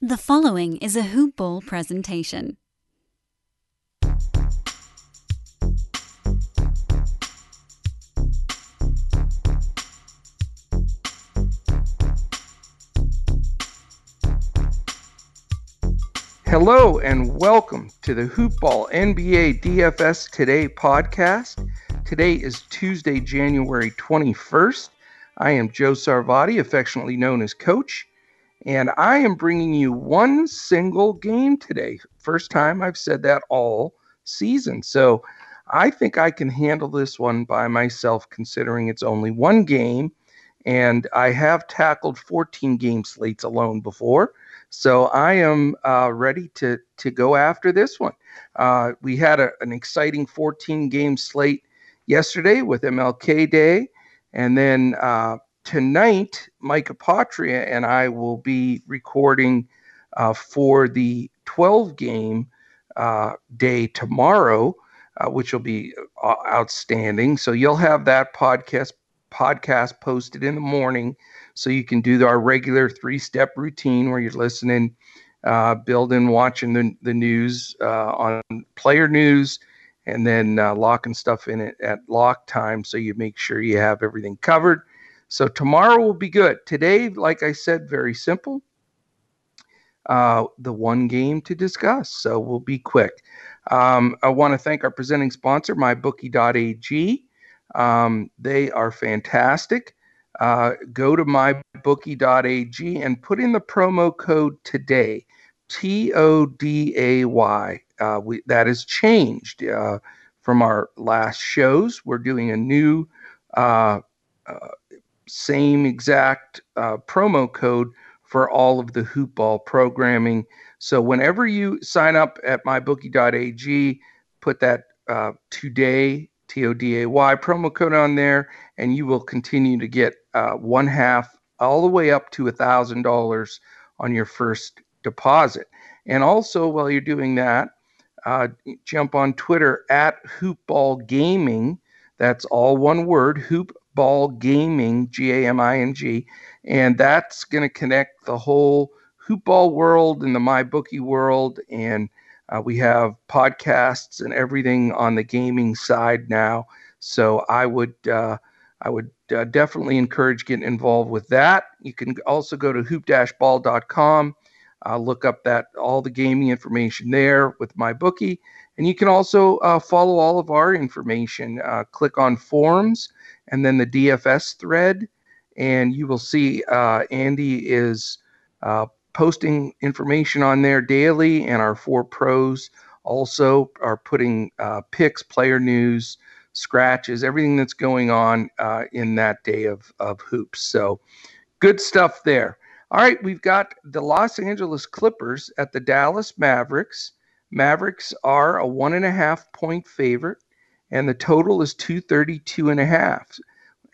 The following is a Hoop Ball presentation. Hello and welcome to the Hoop Ball NBA DFS Today podcast. Today is Tuesday, January 21st. I am Joe Sarvadi, affectionately known as Coach, and I am bringing you one single game today. First time I've said that all season. So I think I can handle this one by myself, considering it's only one game. And I have tackled 14 game slates alone before. So I am uh, ready to, to go after this one. Uh, we had a, an exciting 14 game slate yesterday with MLK Day. And then uh, tonight, Mike Apotria and I will be recording uh, for the 12 game uh, day tomorrow, uh, which will be uh, outstanding. So you'll have that podcast podcast posted in the morning, so you can do our regular three step routine where you're listening, uh, building, watching the the news uh, on player news, and then locking stuff in it at lock time, so you make sure you have everything covered. So tomorrow will be good. Today, like I said, very simple. Uh, the one game to discuss. So we'll be quick. Um, I want to thank our presenting sponsor, mybookie.ag. Um, they are fantastic. Uh, go to mybookie.ag and put in the promo code today, T O D A Y. Uh, that has changed uh, from our last shows. We're doing a new uh, uh, same exact uh, promo code for all of the hoop ball programming. So whenever you sign up at mybookie.ag, put that uh, today T O D A Y promo code on there, and you will continue to get uh, one half all the way up to a thousand dollars on your first deposit. And also, while you're doing that, uh, jump on Twitter at Hoopball Gaming. That's all one word, Hoop Ball Gaming, G A M I N G, and that's going to connect the whole hoopball world and the MyBookie world. And uh, we have podcasts and everything on the gaming side now. So I would uh, I would uh, definitely encourage getting involved with that. You can also go to hoop-ball.com, uh, look up that all the gaming information there with MyBookie, and you can also uh, follow all of our information. Uh, click on forums and then the DFS thread, and you will see uh, Andy is uh, posting information on there daily, and our four pros also are putting uh, picks, player news, scratches, everything that's going on uh, in that day of, of hoops. So good stuff there. All right, we've got the Los Angeles Clippers at the Dallas Mavericks. Mavericks are a one and a half point favorite and the total is 232 and a half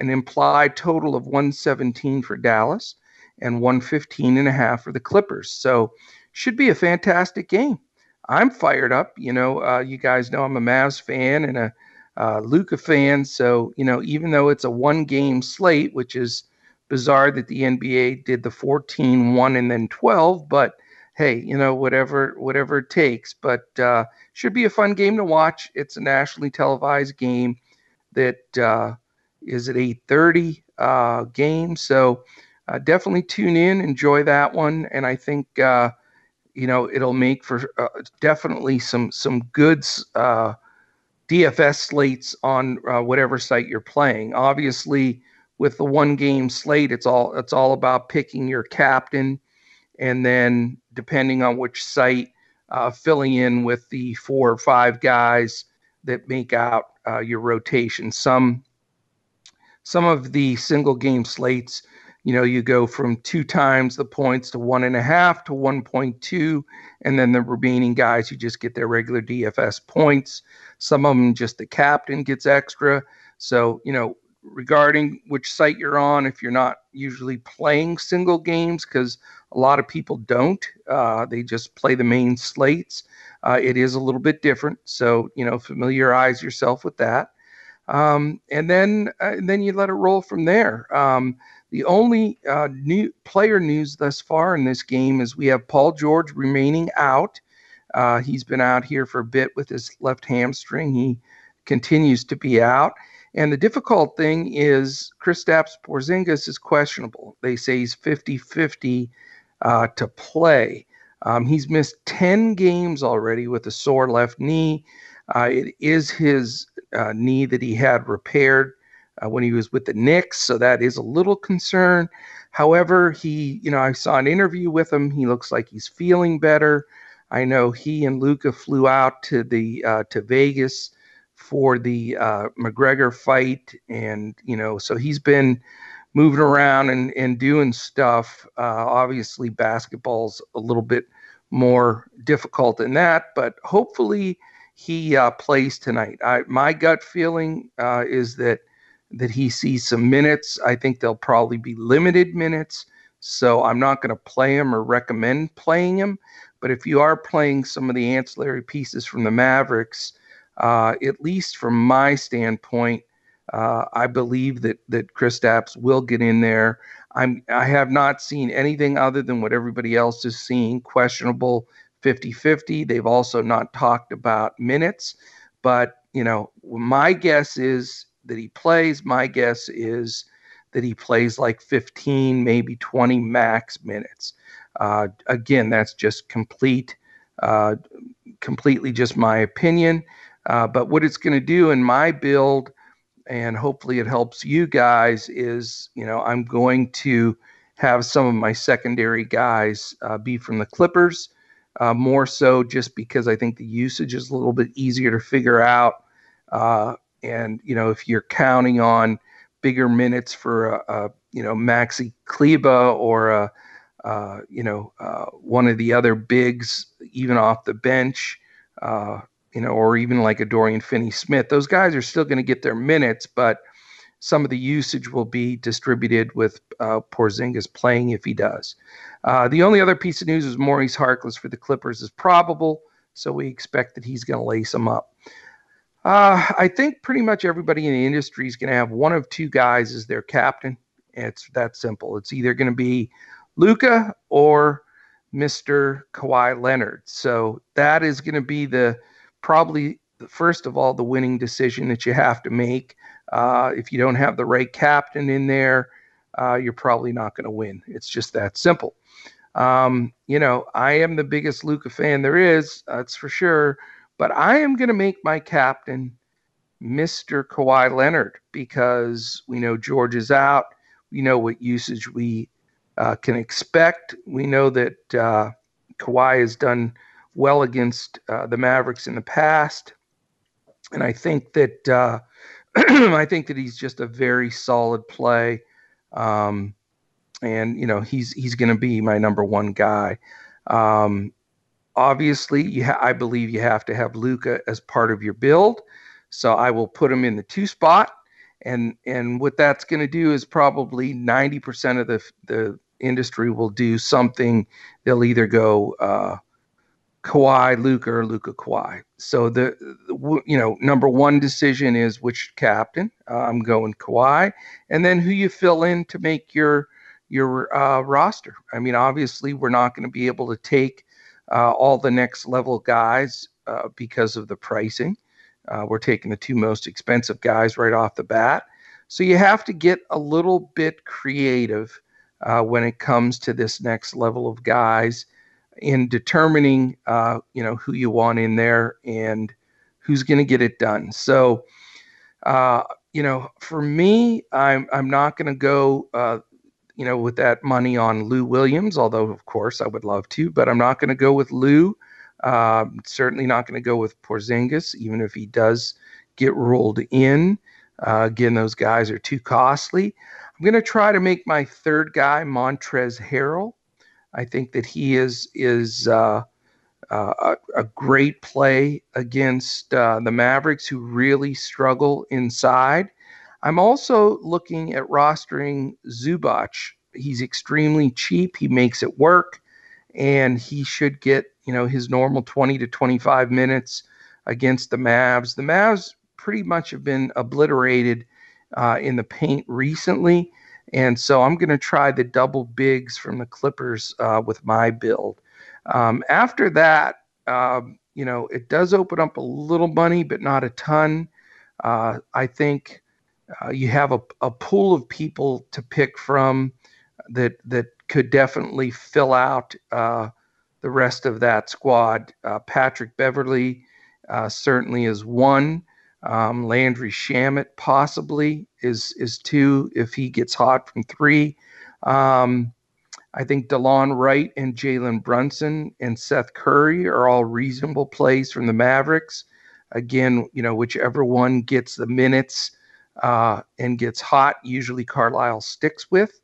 an implied total of 117 for dallas and 115 and a half for the clippers. So should be a fantastic game. I'm fired up you know uh, you guys know i'm a mavs fan and a uh, luka fan so you know even though it's a one game slate which is bizarre that the nba did the 14 1 and then 12 but hey, you know, whatever whatever it takes. But uh, should be a fun game to watch. It's a nationally televised game that uh, is at 8:30 uh, game. So uh, definitely tune in, enjoy that one, and I think uh, you know it'll make for uh, definitely some some good DFS slates on whatever site you're playing. Obviously, with the one game slate, it's all it's all about picking your captain and then depending on which site, uh, filling in with the four or five guys that make out uh, your rotation. Some some of the single game slates, you know, you go from two times the points to one and a half to 1.2, and then the remaining guys, you just get their regular DFS points. Some of them just the captain gets extra. So, you know, regarding which site you're on, if you're not usually playing single games, because a lot of people don't. Uh, they just play the main slates. Uh, it is a little bit different, so you know, familiarize yourself with that, um, and then uh, and then you let it roll from there. Um, The only uh, new player news thus far in this game is we have Paul George remaining out. Uh, he's been out here for a bit with his left hamstring. He continues to be out. And the difficult thing is Kristaps Porzingis is questionable. They say he's 50 50 uh, to play. Um, he's missed 10 games already with a sore left knee. Uh, it is his uh, knee that he had repaired uh, when he was with the Knicks, so that is a little concern. However, he, you know, I saw an interview with him. He looks like he's feeling better. I know he and Luka flew out to the uh, to Vegas for the uh, McGregor fight, and you know, so he's been moving around and, and doing stuff. Uh, obviously, basketball's a little bit more difficult than that, but hopefully he uh, plays tonight. I, my gut feeling uh, is that that he sees some minutes. I think they'll probably be limited minutes, so I'm not going to play him or recommend playing him. But if you are playing some of the ancillary pieces from the Mavericks, uh, at least from my standpoint, uh, I believe that that Kristaps will get in there. I'm I have not seen anything other than what everybody else is seeing. Questionable 50-50. They've also not talked about minutes, but you know my guess is that he plays. My guess is that he plays like 15, maybe 20 max minutes. Uh, again, that's just complete, uh, completely just my opinion. Uh, but what it's going to do in my build, and hopefully it helps you guys, is you know I'm going to have some of my secondary guys uh, be from the Clippers, uh, more so just because I think the usage is a little bit easier to figure out. Uh, and you know if you're counting on bigger minutes for a, a you know Maxi Kleber or a uh, you know, uh, one of the other bigs, even off the bench, uh, you know, or even like a Dorian Finney Smith. Those guys are still going to get their minutes, but some of the usage will be distributed with uh, Porzingis playing if he does. Uh, the only other piece of news is Maurice Harkless for the Clippers is probable, so we expect that he's going to lace them up. Uh, I think pretty much everybody in the industry is going to have one of two guys as their captain. It's that simple. It's either going to be Luka or Mr. Kawhi Leonard. So that is going to be the probably first of all the winning decision that you have to make. Uh, if you don't have the right captain in there, uh, you're probably not going to win. It's just that simple. Um, you know, I am the biggest Luka fan there is, that's for sure. But I am going to make my captain Mr. Kawhi Leonard because we know George is out. We know what usage we uh, can expect. We know that uh, Kawhi has done well against uh, the Mavericks in the past, and I think that uh, I think that he's just a very solid play, um, and you know he's he's going to be my number one guy. Um, obviously, ha- I believe you have to have Luka as part of your build, so I will put him in the two spot. And, and what that's going to do is probably 90% of the, the industry will do something. They'll either go uh, Kawhi, Luka or Luka Kawhi. So the, the, you know number one decision is which captain. Uh, I'm going Kawhi, and then who you fill in to make your your uh, roster. I mean, obviously, we're not going to be able to take uh, all the next level guys uh, because of the pricing. Uh, we're taking the two most expensive guys right off the bat. So you have to get a little bit creative uh, when it comes to this next level of guys in determining uh, you know who you want in there and who's going to get it done. So uh, you know, for me, I'm I'm not going to go uh, you know with that money on Lou Williams, although of course I would love to, but I'm not going to go with Lou. Um, certainly not going to go with Porzingis, even if he does get rolled in. Uh, again, those guys are too costly. I'm going to try to make my third guy Montrezl Harrell. I think that he is is uh, uh, a, great play against uh, the Mavericks, who really struggle inside. I'm also looking at rostering Zubac. He's extremely cheap. He makes it work, and he should get you know his normal 20 to 25 minutes against the Mavs. The Mavs pretty much have been obliterated uh, in the paint recently. And so I'm going to try the double bigs from the Clippers uh, with my build. Um, after that, um, you know, it does open up a little money, but not a ton. Uh, I think uh, you have a, a pool of people to pick from that that could definitely fill out uh, the rest of that squad. Uh, Patrick Beverley uh, certainly is one. Um, Landry Shamet possibly is is two if he gets hot from three. Um, I think Delon Wright and Jalen Brunson and Seth Curry are all reasonable plays from the Mavericks. Again, you know, whichever one gets the minutes uh, and gets hot, usually Carlisle sticks with.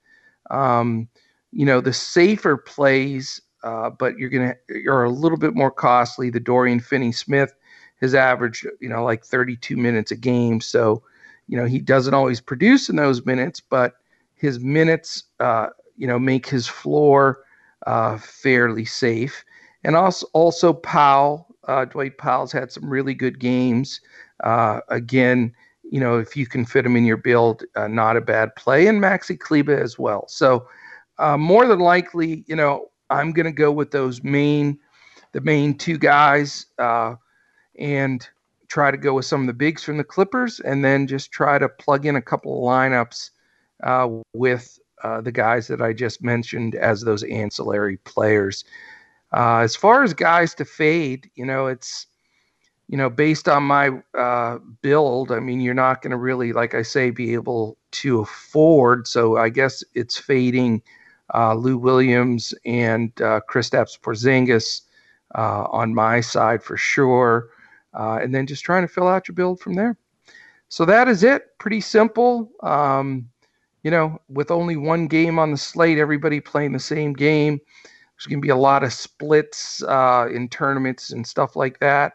Um, you know, the safer plays, uh, but you're gonna you're a little bit more costly. The Dorian Finney-Smith has averaged, you know, like 32 minutes a game, so you know he doesn't always produce in those minutes, but his minutes, uh, you know, make his floor uh, fairly safe. And also, also Powell, uh, Dwight Powell's had some really good games. Uh, again, you know, if you can fit him in your build, uh, not a bad play. And Maxi Kleber as well. So uh, more than likely, you know, I'm going to go with those main, the main two guys, uh, and try to go with some of the bigs from the Clippers, and then just try to plug in a couple of lineups uh, with uh, the guys that I just mentioned as those ancillary players. Uh, as far as guys to fade, you know, it's you know, based on my uh, build, I mean, you're not going to really, like I say, be able to afford. So I guess it's fading uh, Lou Williams and uh, Kristaps Porzingis on my side for sure, uh, and then just trying to fill out your build from there. So that is it. Pretty simple. Um, you know, with only one game on the slate, everybody playing the same game. There's going to be a lot of splits uh, in tournaments and stuff like that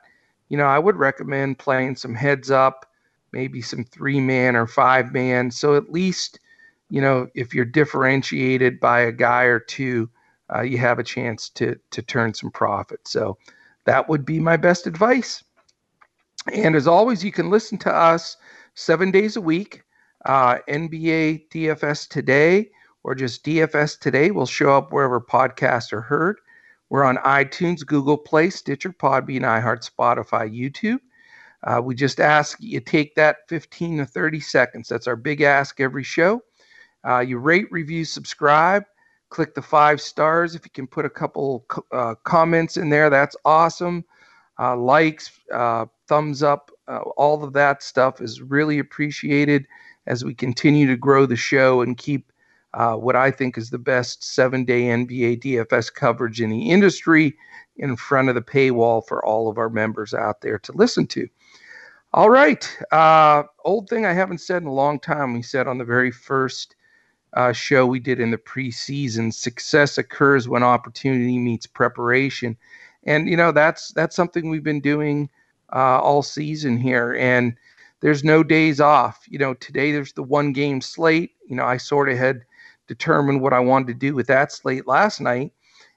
you know, I would recommend playing some heads up, maybe some three man or five man. So at least, you know, if you're differentiated by a guy or two, uh, you have a chance to to turn some profit. So that would be my best advice. And as always, you can listen to us seven days a week. Uh, NBA DFS Today or just DFS Today will show up wherever podcasts are heard. We're on iTunes, Google Play, Stitcher, Podbean, iHeart, Spotify, YouTube. Uh, we just ask you take that 15 to 30 seconds. That's our big ask every show. Uh, you rate, review, subscribe. Click the five stars. If you can put a couple uh, comments in there, that's awesome. Uh, likes, uh, thumbs up, uh, all of that stuff is really appreciated as we continue to grow the show and keep uh, what I think is the best seven day NBA DFS coverage in the industry in front of the paywall for all of our members out there to listen to. All right. Uh, old thing I haven't said in a long time. We said on the very first uh, show we did in the preseason success occurs when opportunity meets preparation. And, you know, that's that's something we've been doing uh, all season here. And there's no days off. You know, today there's the one game slate. You know, I sort of had determined what I wanted to do with that slate last night.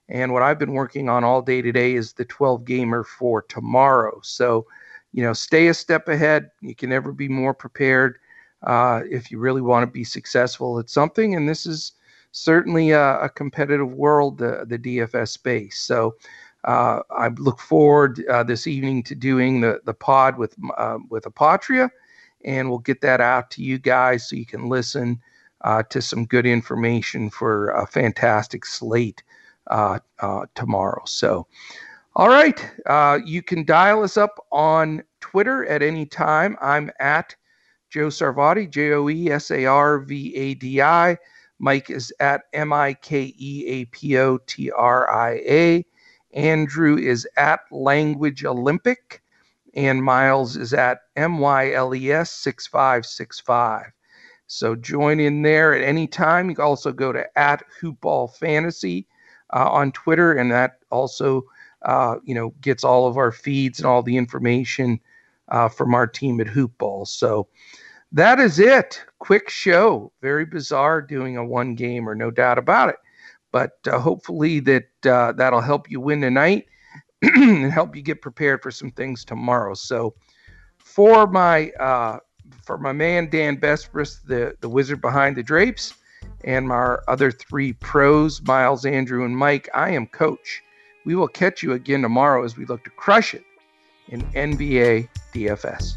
And what I've been working on all day today is the 12 gamer for tomorrow. So, you know, stay a step ahead. You can never be more prepared uh, if you really want to be successful at something. And this is certainly a, a competitive world, the, the DFS space. So, uh, I look forward uh, this evening to doing the the pod with uh, with Apotria, and we'll get that out to you guys so you can listen uh, to some good information for a fantastic slate uh, uh, tomorrow. So, all right, you can dial us up on Twitter at any time. I'm at Joe Sarvadi, J O E S A R V A D I. Mike is at M I K E A P O T R I A. Andrew is at Language Olympic. And Miles is at M Y L E S 6565. So join in there at any time. You can also go to at Hoopball Fantasy uh, on Twitter, and that also uh, you know gets all of our feeds and all the information uh, from our team at Hoopball. So that is it. Quick show. Very bizarre doing a one game, or no doubt about it. But uh, hopefully that uh, that'll help you win tonight and help you get prepared for some things tomorrow. So for my uh, for my man Dan Besbris, the, the wizard behind the drapes, and our other three pros, Miles, Andrew, and Mike. I am Coach. We will catch you again tomorrow as we look to crush it in NBA DFS.